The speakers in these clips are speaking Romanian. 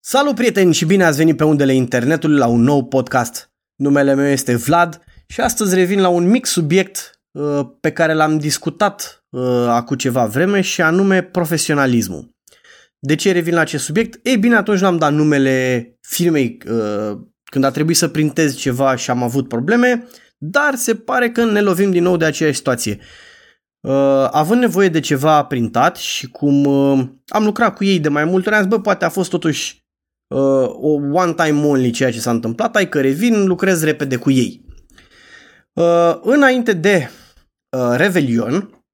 Salut prieteni și bine ați venit pe undele internetului la un nou podcast. Numele meu este Vlad și astăzi revin la un mic subiect uh, pe care l-am discutat uh, acum ceva vreme și anume profesionalismul. De ce revin la acest subiect? Ei bine, atunci l-am dat numele firmei uh, când a trebuit să printez ceva și am avut probleme, dar se pare că ne lovim din nou de aceeași situație. Uh, având nevoie de ceva printat și cum uh, am lucrat cu ei de mai multe ori, am zis, bă, poate a fost totuși uh, o one-time only ceea ce s-a întâmplat, ai că revin, lucrez repede cu ei. Uh, înainte de uh, Revelion,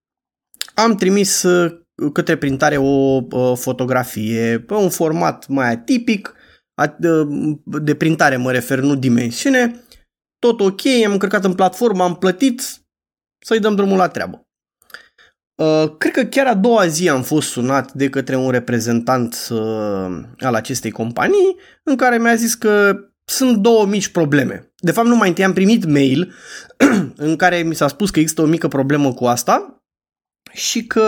am trimis uh, către printare o uh, fotografie pe un format mai atipic, de printare mă refer, nu dimensiune, tot ok, am încărcat în platformă, am plătit, să-i dăm drumul la treabă. Uh, cred că chiar a doua zi am fost sunat de către un reprezentant uh, al acestei companii în care mi-a zis că sunt două mici probleme. De fapt, nu mai întâi am primit mail în care mi s-a spus că există o mică problemă cu asta și că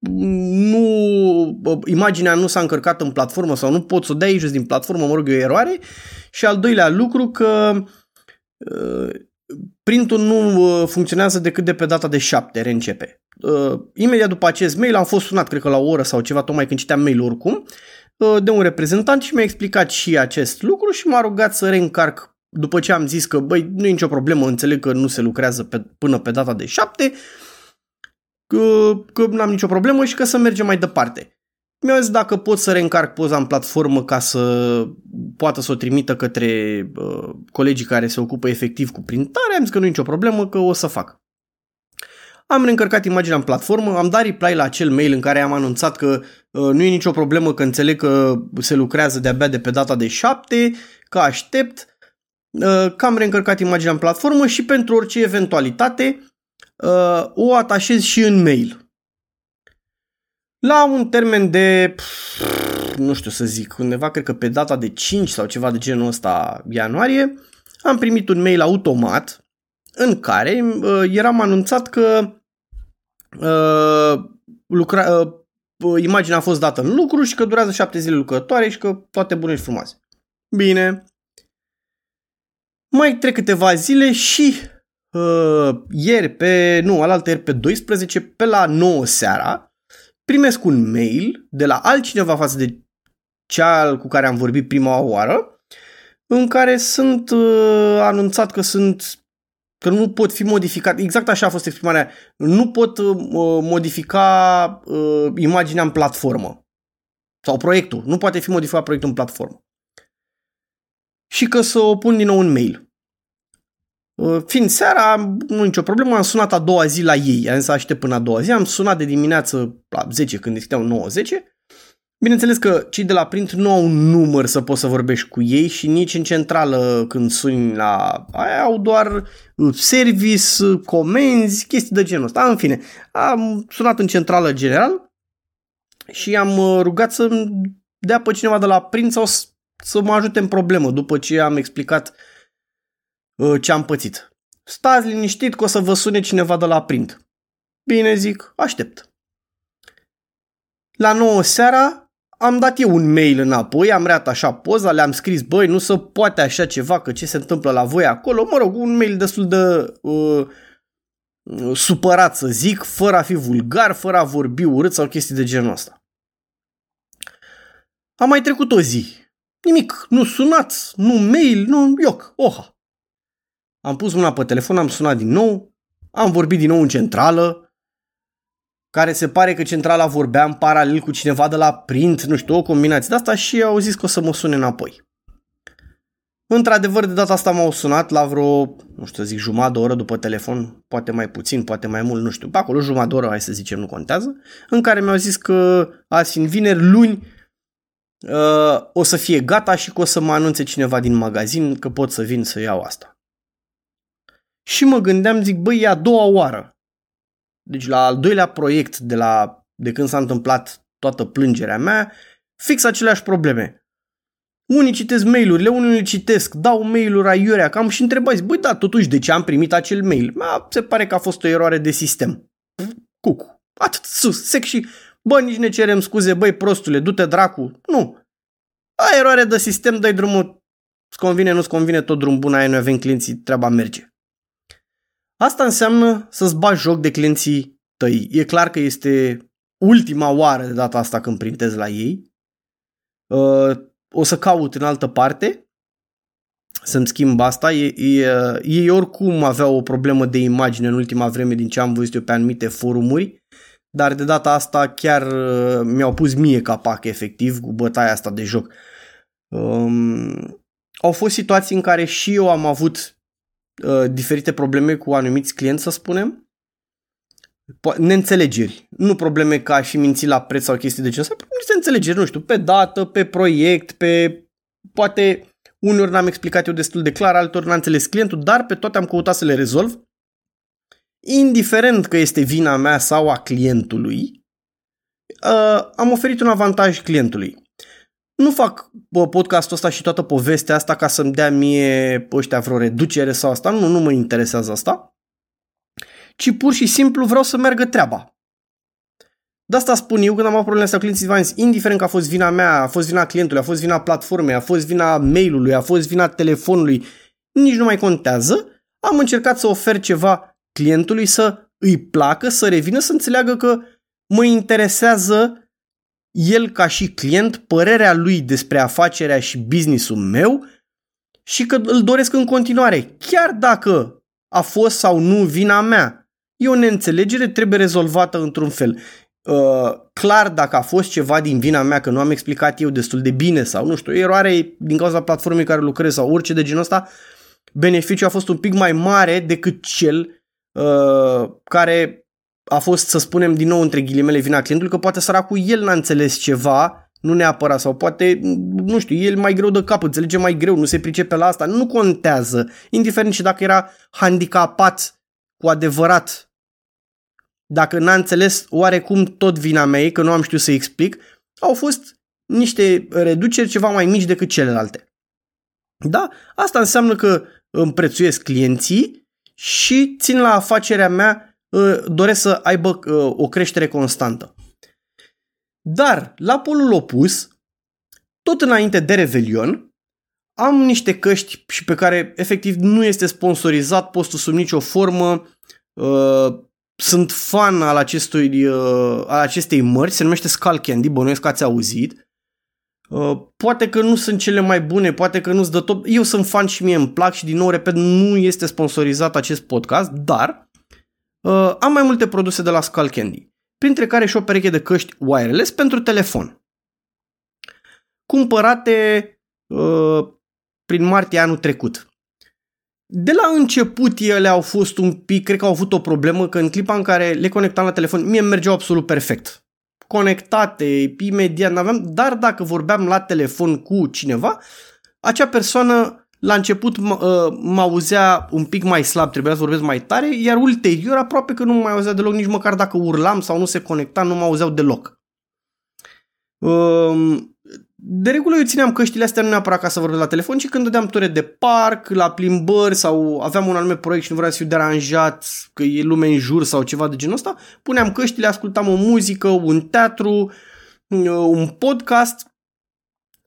nu, imaginea nu s-a încărcat în platformă sau nu pot să o dai jos din platformă, mă rog, e o eroare. Și al doilea lucru că uh, printul nu uh, funcționează decât de pe data de 7, reîncepe. Uh, imediat după acest mail am fost sunat, cred că la o oră sau ceva, tocmai când citeam mail oricum, uh, de un reprezentant și mi-a explicat și acest lucru și m-a rugat să reîncarc după ce am zis că, băi, nu e nicio problemă, înțeleg că nu se lucrează pe, până pe data de 7, că, că n-am nicio problemă și că să mergem mai departe. Mi-a zis dacă pot să reîncarc poza în platformă ca să poată să o trimită către uh, colegii care se ocupă efectiv cu printarea, am zis că nu e nicio problemă, că o să fac. Am reîncărcat imaginea în platformă, am dat reply la acel mail în care am anunțat că uh, nu e nicio problemă, că înțeleg că se lucrează de-abia de pe data de 7, că aștept, uh, că am reîncărcat imaginea în platformă și pentru orice eventualitate uh, o atașez și în mail. La un termen de, nu știu să zic, undeva cred că pe data de 5 sau ceva de genul ăsta ianuarie, am primit un mail automat în care uh, eram anunțat că uh, lucra, uh, imaginea a fost dată în lucru și că durează 7 zile lucrătoare și că toate bune și frumoase. Bine. Mai trec câteva zile și uh, ieri pe, nu, alaltă ieri pe 12, pe la 9 seara, primesc un mail de la altcineva față de cea cu care am vorbit prima oară, în care sunt uh, anunțat că sunt că nu pot fi modificat. Exact așa a fost exprimarea. Nu pot uh, modifica uh, imaginea în platformă. Sau proiectul. Nu poate fi modificat proiectul în platformă. Și că să o pun din nou în mail. Uh, fiind seara, nu nicio problemă, am sunat a doua zi la ei, am să aștept până a doua zi, am sunat de dimineață la 10 când deschideau 9-10. Bineînțeles că cei de la print nu au un număr să poți să vorbești cu ei și nici în centrală când suni la aia au doar uh, service, uh, comenzi, chestii de genul ăsta. În fine, am sunat în centrală general și am rugat să dea pe cineva de la print sau să mă ajute în problemă după ce am explicat uh, Uh, ce am pățit. Stați liniștit că o să vă sune cineva de la print. Bine zic, aștept. La 9 seara am dat eu un mail înapoi, am reat așa poza, le-am scris, băi, nu se poate așa ceva, că ce se întâmplă la voi acolo, mă rog, un mail destul de uh, supărat să zic, fără a fi vulgar, fără a vorbi urât sau chestii de genul ăsta. Am mai trecut o zi. Nimic, nu sunați, nu mail, nu ioc, oha. Am pus mâna pe telefon, am sunat din nou, am vorbit din nou în centrală, care se pare că centrala vorbea în paralel cu cineva de la print, nu știu, o combinație de asta și au zis că o să mă sune înapoi. Într-adevăr, de data asta m-au sunat la vreo, nu știu să zic, jumătate de oră după telefon, poate mai puțin, poate mai mult, nu știu, pe acolo jumătate de oră, hai să zicem, nu contează, în care mi-au zis că azi în vineri, luni, uh, o să fie gata și că o să mă anunțe cineva din magazin că pot să vin să iau asta. Și mă gândeam, zic, băi, e a doua oară. Deci la al doilea proiect de, la, de când s-a întâmplat toată plângerea mea, fix aceleași probleme. Unii citesc mail-urile, unii le citesc, dau mail-uri aiurea, cam și întrebați, băi, da, totuși, de ce am primit acel mail? Ma, se pare că a fost o eroare de sistem. Cucu. Atât sus, sec și, bă, nici ne cerem scuze, băi, prostule, du-te dracu. Nu. A, eroare de sistem, dai drumul, îți convine, nu-ți convine, tot drum bun, aia noi avem clienții, treaba merge. Asta înseamnă să-ți bagi joc de clienții tăi. E clar că este ultima oară de data asta când printez la ei. Uh, o să caut în altă parte să-mi schimb asta. E, e, ei oricum aveau o problemă de imagine în ultima vreme din ce am văzut eu pe anumite forumuri, dar de data asta chiar uh, mi-au pus mie capac efectiv cu bătaia asta de joc. Um, au fost situații în care și eu am avut uh, diferite probleme cu anumiți clienți, să spunem, neînțelegeri. Nu probleme ca și minți la preț sau chestii de genul ăsta, niște înțelegeri, nu știu, pe dată, pe proiect, pe poate uneori n-am explicat eu destul de clar, altor n-am înțeles clientul, dar pe toate am căutat să le rezolv. Indiferent că este vina mea sau a clientului, uh, am oferit un avantaj clientului. Nu fac podcastul ăsta și toată povestea asta ca să-mi dea mie ăștia vreo reducere sau asta, nu, nu mă interesează asta. Ci pur și simplu vreau să meargă treaba. De asta spun eu când am avut probleme astea cu clienții Vines, indiferent că a fost vina mea, a fost vina clientului, a fost vina platformei, a fost vina mailului, a fost vina telefonului, nici nu mai contează, am încercat să ofer ceva clientului să îi placă, să revină, să înțeleagă că mă interesează el ca și client, părerea lui despre afacerea și businessul meu și că îl doresc în continuare, chiar dacă a fost sau nu vina mea. E o neînțelegere, trebuie rezolvată într-un fel. Uh, clar, dacă a fost ceva din vina mea, că nu am explicat eu destul de bine sau nu știu, eroare din cauza platformei care lucrez sau orice de genul ăsta, beneficiul a fost un pic mai mare decât cel uh, care a fost, să spunem, din nou între ghilimele vina clientului, că poate săracul el n-a înțeles ceva, nu neapărat, sau poate, nu știu, el mai greu de cap, înțelege mai greu, nu se pricepe la asta, nu contează, indiferent și dacă era handicapat cu adevărat dacă n-a înțeles oarecum tot vina mea, că nu am știut să explic, au fost niște reduceri ceva mai mici decât celelalte. Da? Asta înseamnă că îmi prețuiesc clienții și țin la afacerea mea, ă, doresc să aibă ă, o creștere constantă. Dar, la polul opus, tot înainte de Revelion, am niște căști și pe care efectiv nu este sponsorizat postul sub nicio formă, ă, sunt fan al, acestui, uh, al acestei mărci, se numește Skull Candy, bănuiesc că ați auzit. Uh, poate că nu sunt cele mai bune, poate că nu-ți dă top. Eu sunt fan și mie îmi plac și din nou, repet, nu este sponsorizat acest podcast, dar uh, am mai multe produse de la Skull Candy, printre care și o pereche de căști wireless pentru telefon. Cumpărate uh, prin martie anul trecut. De la început ele au fost un pic, cred că au avut o problemă, că în clipa în care le conectam la telefon, mie mergeau absolut perfect. Conectate, imediat n-aveam, dar dacă vorbeam la telefon cu cineva, acea persoană la început uh, mă auzea un pic mai slab, trebuia să vorbesc mai tare, iar ulterior aproape că nu mă mai auzea deloc, nici măcar dacă urlam sau nu se conecta, nu mă auzeau deloc. Um, de regulă eu țineam căștile astea nu neapărat ca să vorbesc la telefon, ci când dădeam ture de parc, la plimbări sau aveam un anume proiect și nu vreau să fiu deranjat, că e lume în jur sau ceva de genul ăsta, puneam căștile, ascultam o muzică, un teatru, uh, un podcast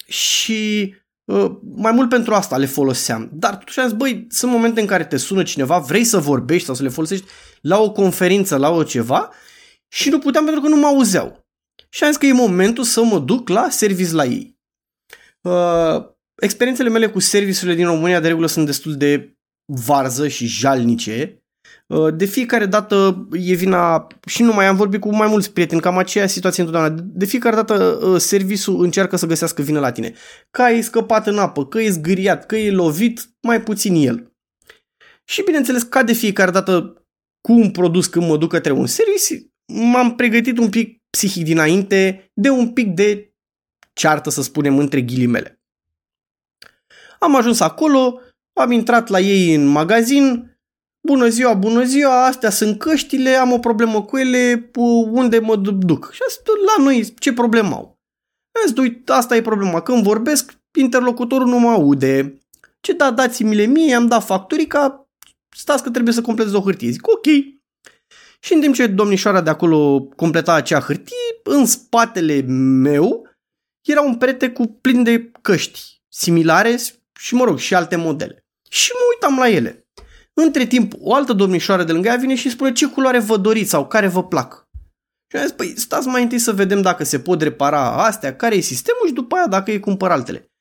și uh, mai mult pentru asta le foloseam. Dar totuși am zis, băi, sunt momente în care te sună cineva, vrei să vorbești sau să le folosești la o conferință, la o ceva și nu puteam pentru că nu mă auzeau și am zis că e momentul să mă duc la service la ei. Uh, experiențele mele cu serviciile din România de regulă sunt destul de varză și jalnice. Uh, de fiecare dată e vina, și nu mai am vorbit cu mai mulți prieteni, cam aceea situație întotdeauna. De fiecare dată uh, serviciul încearcă să găsească vină la tine. Că ai scăpat în apă, că e zgâriat, că e lovit, mai puțin el. Și bineînțeles, ca de fiecare dată cu un produs când mă duc către un serviciu, m-am pregătit un pic psihic dinainte de un pic de ceartă, să spunem, între ghilimele. Am ajuns acolo, am intrat la ei în magazin, bună ziua, bună ziua, astea sunt căștile, am o problemă cu ele, unde mă duc? Și asta la noi, ce problemă au? Am zis, asta e problema, când vorbesc, interlocutorul nu mă aude. Ce da, dați-mi le mie, am dat facturica, stați că trebuie să completez o hârtie. Zic, ok. Și în timp ce domnișoara de acolo completa acea hârtie, în spatele meu era un perete cu plin de căști similare și, mă rog, și alte modele. Și mă uitam la ele. Între timp, o altă domnișoară de lângă ea vine și spune ce culoare vă doriți sau care vă plac. Și am zis, păi stați mai întâi să vedem dacă se pot repara astea, care e sistemul și după aia dacă îi cumpăr altele.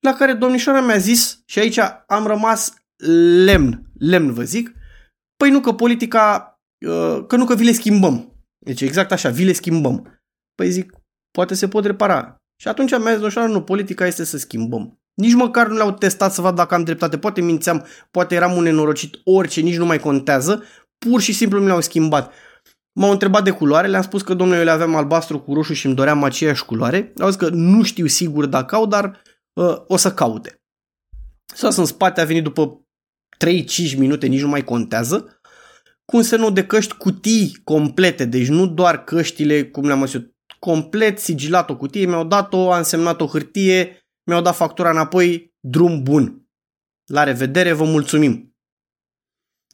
La care domnișoara mi-a zis, și aici am rămas lemn, lemn vă zic, păi nu că politica, uh, că nu că vi le schimbăm. Deci exact așa, vi le schimbăm. Păi zic, poate se pot repara. Și atunci mi-a zis domnișoara, nu, politica este să schimbăm. Nici măcar nu le-au testat să vad dacă am dreptate. Poate mințeam, poate eram un nenorocit, orice, nici nu mai contează. Pur și simplu mi le-au schimbat. M-au întrebat de culoare, le-am spus că domnule, eu le aveam albastru cu roșu și îmi doream aceeași culoare. Au zis că nu știu sigur dacă au, dar uh, o să caute. S-a în spate, a venit după 3-5 minute, nici nu mai contează, cu un semnul de căști cutii complete, deci nu doar căștile, cum le-am zis complet sigilat o cutie, mi-au dat-o, am semnat o hârtie, mi-au dat factura înapoi, drum bun. La revedere, vă mulțumim.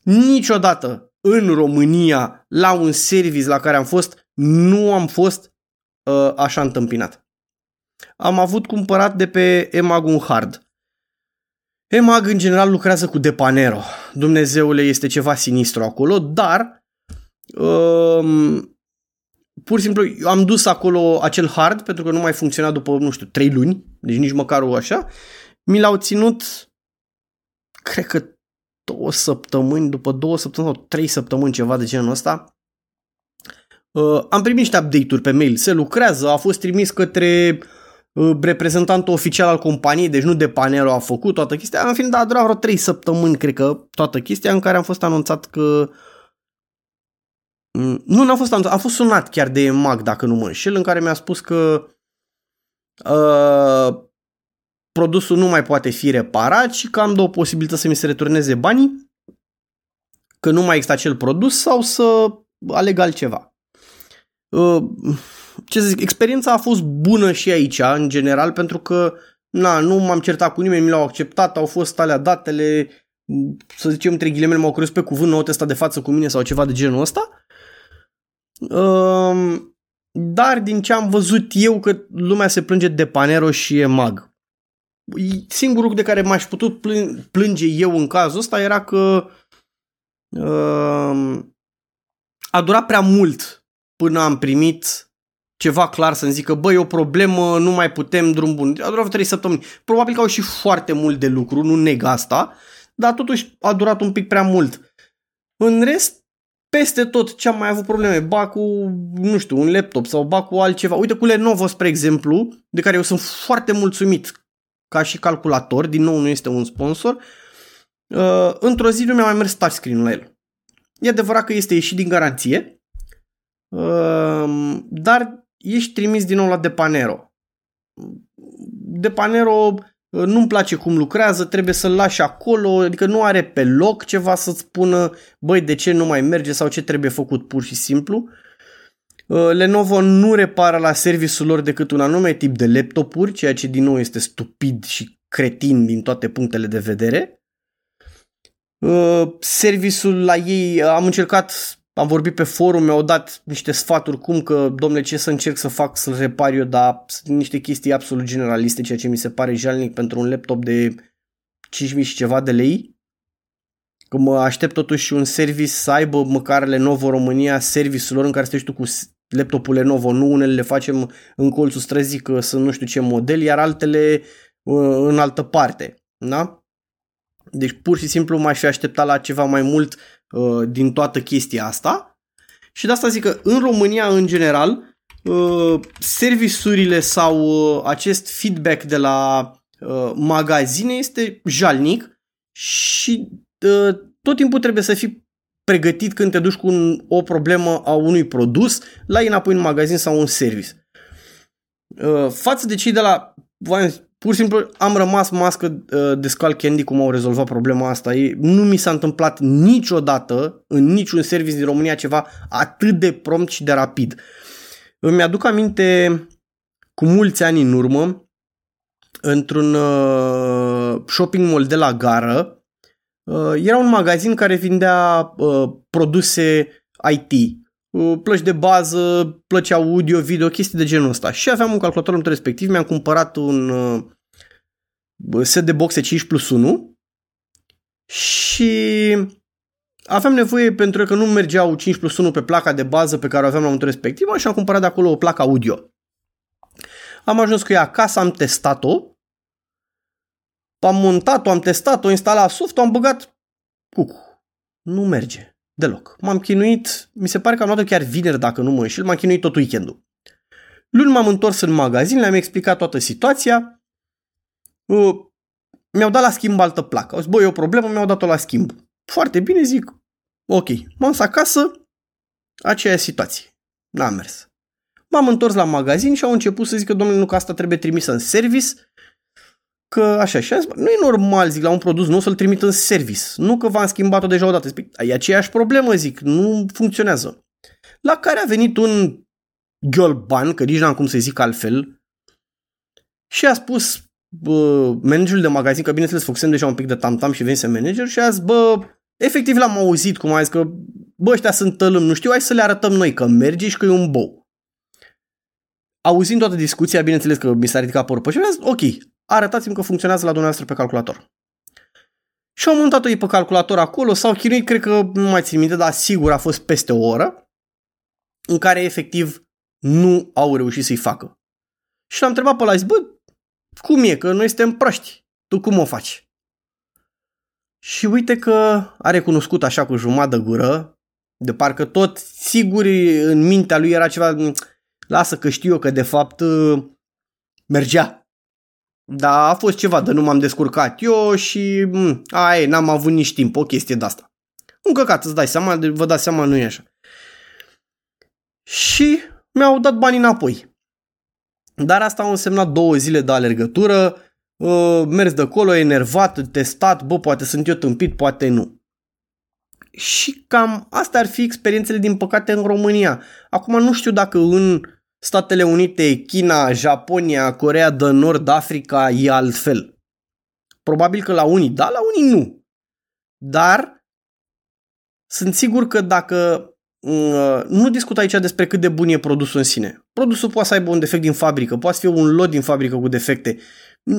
Niciodată în România, la un service la care am fost, nu am fost uh, așa întâmpinat. Am avut cumpărat de pe Emag un hard. Emag în general lucrează cu Depanero. Dumnezeule este ceva sinistru acolo, dar um, pur și simplu am dus acolo acel hard pentru că nu mai funcționa după, nu știu, 3 luni, deci nici măcar o așa. Mi l-au ținut, cred că două săptămâni, după două săptămâni sau trei săptămâni, ceva de genul ăsta. Uh, am primit niște update-uri pe mail, se lucrează, a fost trimis către uh, reprezentantul oficial al companiei, deci nu de panelul a făcut toată chestia, în fin, dar a durat vreo trei săptămâni, cred că, toată chestia în care am fost anunțat că mm, nu, n-a fost anunțat, a fost sunat chiar de Mag, dacă nu mă înșel, în care mi-a spus că uh, produsul nu mai poate fi reparat și că am două posibilități să mi se returneze banii, că nu mai există acel produs sau să aleg altceva. Uh, ce să zic, experiența a fost bună și aici, în general, pentru că na, nu m-am certat cu nimeni, mi l-au acceptat, au fost alea datele, să zicem, între ghilimele, m-au crezut pe cuvânt, nu au testat de față cu mine sau ceva de genul ăsta. Uh, dar din ce am văzut eu că lumea se plânge de Panero și e mag singurul lucru de care m-aș putut plânge eu în cazul ăsta era că uh, a durat prea mult până am primit ceva clar să-mi zică, băi, e o problemă, nu mai putem, drum bun. A durat 3 săptămâni. Probabil că au și foarte mult de lucru, nu neg asta, dar totuși a durat un pic prea mult. În rest, peste tot ce am mai avut probleme, ba cu, nu știu, un laptop sau ba cu altceva. Uite cu Lenovo, spre exemplu, de care eu sunt foarte mulțumit ca și calculator, din nou nu este un sponsor, uh, într-o zi nu mi-a mai mers touchscreen-ul la el. E adevărat că este ieșit din garanție, uh, dar ești trimis din nou la Depanero. Depanero uh, nu-mi place cum lucrează, trebuie să-l lași acolo, adică nu are pe loc ceva să-ți spună, băi, de ce nu mai merge sau ce trebuie făcut pur și simplu. Uh, Lenovo nu repară la serviciul lor decât un anume tip de laptopuri, ceea ce din nou este stupid și cretin din toate punctele de vedere. Uh, serviciul la ei, am încercat, am vorbit pe forum, mi-au dat niște sfaturi cum că, domnule, ce să încerc să fac să-l repar eu, dar sunt niște chestii absolut generaliste, ceea ce mi se pare jalnic pentru un laptop de 5.000 și ceva de lei. Că mă aștept totuși un service să aibă măcar Lenovo România serviciul lor în care stai tu cu laptopul Lenovo, nu unele le facem în colțul străzii că sunt nu știu ce model, iar altele uh, în altă parte. Da? Deci pur și simplu m-aș fi așteptat la ceva mai mult uh, din toată chestia asta. Și de asta zic că în România, în general, uh, serviciurile sau uh, acest feedback de la uh, magazine este jalnic și uh, tot timpul trebuie să fii pregătit când te duci cu un, o problemă a unui produs la înapoi în magazin sau un service. Uh, față de cei de la pur și simplu am rămas mască uh, de Skull Candy cum au rezolvat problema asta. Nu mi s-a întâmplat niciodată în niciun service din România ceva atât de prompt și de rapid. Îmi aduc aminte cu mulți ani în urmă într-un uh, shopping mall de la gară Uh, era un magazin care vindea uh, produse IT. Uh, plăci de bază, plăci audio, video, chestii de genul ăsta. Și aveam un calculator în respectiv, mi-am cumpărat un uh, set de boxe 5 plus 1 și aveam nevoie pentru că nu mergeau 5 plus 1 pe placa de bază pe care o aveam la momentul respectiv și am cumpărat de acolo o placă audio. Am ajuns cu ea acasă, am testat-o, am montat-o, am testat-o, instalat soft am băgat cucu. Nu merge deloc. M-am chinuit, mi se pare că am luat-o chiar vineri dacă nu mă înșel, m-am chinuit tot weekendul. Luni m-am întors în magazin, le-am explicat toată situația, uh, mi-au dat la schimb altă placă. Au zis, băi, e o problemă, mi-au dat-o la schimb. Foarte bine, zic, ok. M-am dus acasă, aceeași situație. N-am mers. M-am întors la magazin și au început să zică, domnule, nu că asta trebuie trimisă în service, că așa, și am zis, nu e normal, zic, la un produs nu să-l trimit în service. Nu că v-am schimbat-o deja odată. Zic, e aceeași problemă, zic, nu funcționează. La care a venit un ghiolban, că nici n-am cum să zic altfel, și a spus bă, managerul de magazin, că bineînțeles făcusem deja un pic de tam-tam și venise manager și a zis, bă, efectiv l-am auzit cum a zis că, bă, ăștia sunt tălâm, nu știu, hai să le arătăm noi că merge și că e un bou. Auzind toată discuția, bineînțeles că mi s-a ridicat părul pe și a zis, ok, arătați-mi că funcționează la dumneavoastră pe calculator. Și au montat-o ei pe calculator acolo, s-au chinuit, cred că nu mai țin minte, dar sigur a fost peste o oră, în care efectiv nu au reușit să-i facă. Și l-am întrebat pe la bă, cum e, că noi suntem proști, tu cum o faci? Și uite că a recunoscut așa cu jumătate de gură, de parcă tot sigur în mintea lui era ceva, lasă că știu eu că de fapt mergea. Da, a fost ceva de nu m-am descurcat eu și ai, n-am avut nici timp, o chestie de asta. Un căcat, îți dai seama, vă dați seama, nu e așa. Și mi-au dat bani înapoi. Dar asta a însemnat două zile de alergătură, uh, mers de acolo, enervat, testat, bă, poate sunt eu tâmpit, poate nu. Și cam astea ar fi experiențele, din păcate, în România. Acum nu știu dacă în Statele Unite, China, Japonia, Corea de Nord, Africa e altfel. Probabil că la unii da, la unii nu. Dar sunt sigur că dacă uh, nu discut aici despre cât de bun e produsul în sine. Produsul poate să aibă un defect din fabrică, poate fi un lot din fabrică cu defecte.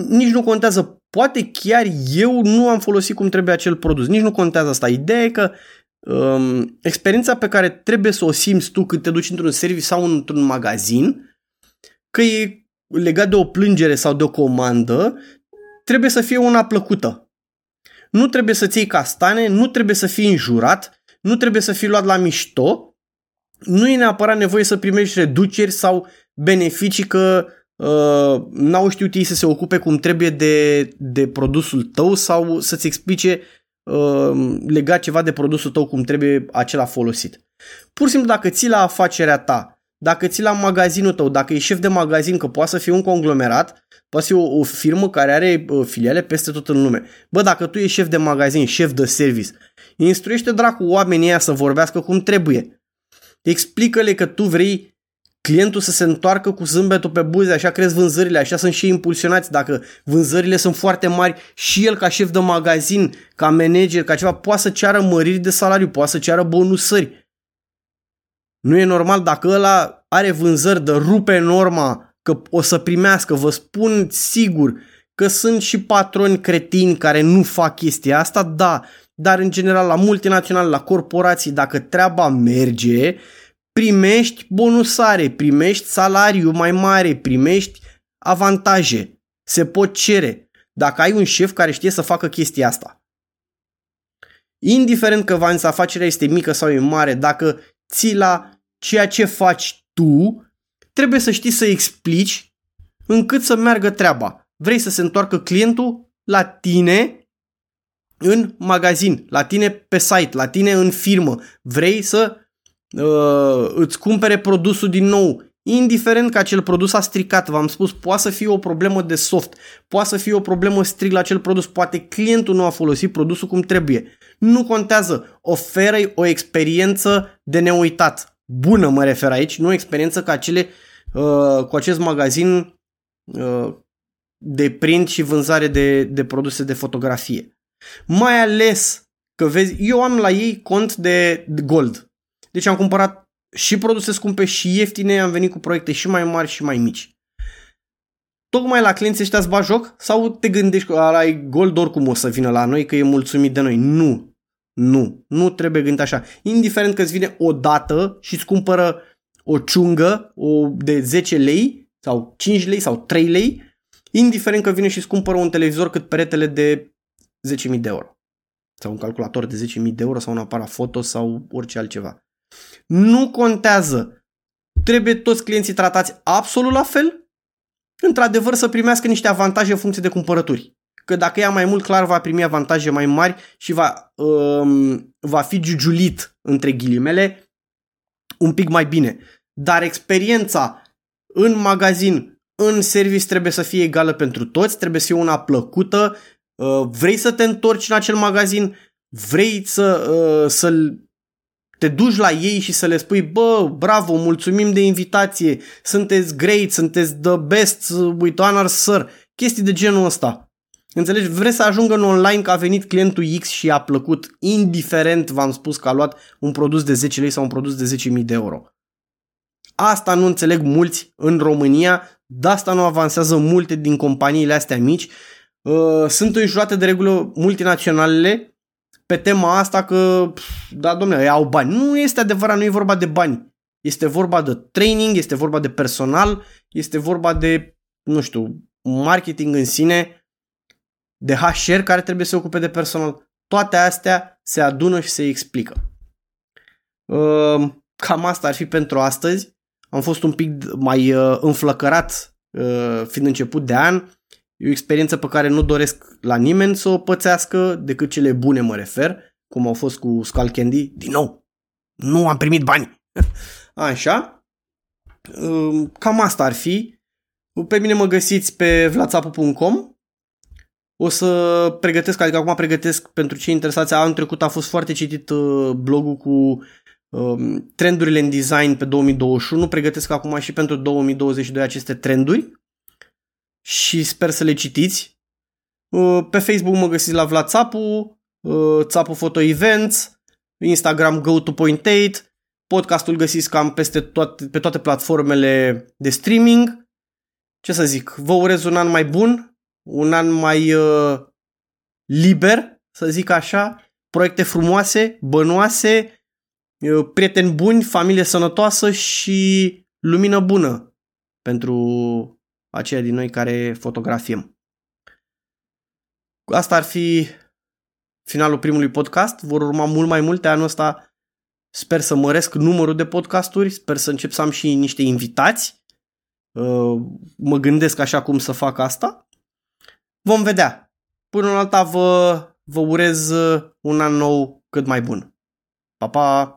Nici nu contează. Poate chiar eu nu am folosit cum trebuie acel produs. Nici nu contează asta. Ideea e că um, experiența pe care trebuie să o simți tu când te duci într-un serviciu sau într-un magazin, că e legat de o plângere sau de o comandă, trebuie să fie una plăcută. Nu trebuie să-ți iei castane, nu trebuie să fii înjurat, nu trebuie să fii luat la mișto, nu e neapărat nevoie să primești reduceri sau beneficii că uh, n-au știut ei să se ocupe cum trebuie de, de produsul tău sau să-ți explice uh, legat ceva de produsul tău cum trebuie acela folosit. Pur și simplu dacă ții la afacerea ta, dacă ții la magazinul tău, dacă e șef de magazin, că poate să fie un conglomerat, poate să fie o, o firmă care are uh, filiale peste tot în lume. Bă, dacă tu ești șef de magazin, șef de service, instruiește dracu oamenii aia să vorbească cum trebuie. Explică-le că tu vrei clientul să se întoarcă cu zâmbetul pe buze, așa crezi vânzările, așa sunt și impulsionați. Dacă vânzările sunt foarte mari, și el ca șef de magazin, ca manager, ca ceva, poate să ceară măriri de salariu, poate să ceară bonusări. Nu e normal dacă ăla are vânzări de rupe norma, că o să primească, vă spun sigur că sunt și patroni cretini care nu fac chestia asta, da, dar în general la multinaționale, la corporații, dacă treaba merge, primești bonusare, primești salariu mai mare, primești avantaje. Se pot cere dacă ai un șef care știe să facă chestia asta. Indiferent că vanța afacerea este mică sau e mare, dacă ții la ceea ce faci tu, trebuie să știi să explici încât să meargă treaba. Vrei să se întoarcă clientul la tine în magazin, la tine pe site, la tine în firmă. Vrei să uh, îți cumpere produsul din nou, indiferent că acel produs a stricat, v-am spus, poate să fie o problemă de soft, poate să fie o problemă strict la acel produs, poate clientul nu a folosit produsul cum trebuie. Nu contează, oferă o experiență de neuitat. Bună mă refer aici, nu o experiență ca acele, uh, cu acest magazin uh, de print și vânzare de, de produse de fotografie. Mai ales că vezi, eu am la ei cont de gold. Deci am cumpărat și produse scumpe și ieftine, am venit cu proiecte și mai mari și mai mici. Tocmai la clienții ăștia îți joc sau te gândești că ai gold oricum o să vină la noi, că e mulțumit de noi. Nu. Nu. Nu trebuie gândit așa. Indiferent că îți vine o dată și îți cumpără o ciungă o, de 10 lei sau 5 lei sau 3 lei, indiferent că vine și îți cumpără un televizor cât peretele de 10.000 de euro. Sau un calculator de 10.000 de euro sau un aparat foto sau orice altceva. Nu contează. Trebuie toți clienții tratați absolut la fel? Într-adevăr să primească niște avantaje în funcție de cumpărături. Că dacă ia mai mult, clar va primi avantaje mai mari și va, um, va fi giugiulit, între ghilimele, un pic mai bine. Dar experiența în magazin, în service trebuie să fie egală pentru toți, trebuie să fie una plăcută, uh, vrei să te întorci în acel magazin, vrei să, uh, să te duci la ei și să le spui, bă, bravo, mulțumim de invitație, sunteți great, sunteți the best, with honor, sir, chestii de genul ăsta. Înțelegi? Vrei să ajungă în online că a venit clientul X și a plăcut, indiferent v-am spus că a luat un produs de 10 lei sau un produs de 10.000 de euro. Asta nu înțeleg mulți în România, de asta nu avansează multe din companiile astea mici. Uh, sunt înjurate de regulă multinaționalele pe tema asta că, da, domnule, au bani. Nu este adevărat, nu e vorba de bani. Este vorba de training, este vorba de personal, este vorba de, nu știu, marketing în sine, de HR care trebuie să se ocupe de personal. Toate astea se adună și se explică. Uh, cam asta ar fi pentru astăzi. Am fost un pic mai uh, înflăcărat uh, fiind început de an. E o experiență pe care nu doresc la nimeni să o pățească, decât cele bune mă refer, cum au fost cu Skull Candy. Din nou, nu am primit bani. Așa. Cam asta ar fi. Pe mine mă găsiți pe vlațapu.com o să pregătesc, adică acum pregătesc pentru cei interesați. Anul trecut a fost foarte citit uh, blogul cu um, trendurile în design pe 2021. Pregătesc acum și pentru 2022 aceste trenduri și sper să le citiți. Uh, pe Facebook mă găsiți la Vlad Țapu, uh, Țapu Photo Events, Instagram go2.8, podcastul găsiți cam peste toate, pe toate platformele de streaming. Ce să zic, vă urez un an mai bun, un an mai uh, liber, să zic așa, proiecte frumoase, bănoase, uh, prieteni buni, familie sănătoasă și lumină bună pentru aceia din noi care fotografiem. Asta ar fi finalul primului podcast. Vor urma mult mai multe anul ăsta. Sper să măresc numărul de podcasturi, sper să încep să am și niște invitați. Uh, mă gândesc așa cum să fac asta. Vom vedea. Până la alta vă, vă urez un an nou cât mai bun. Pa, pa!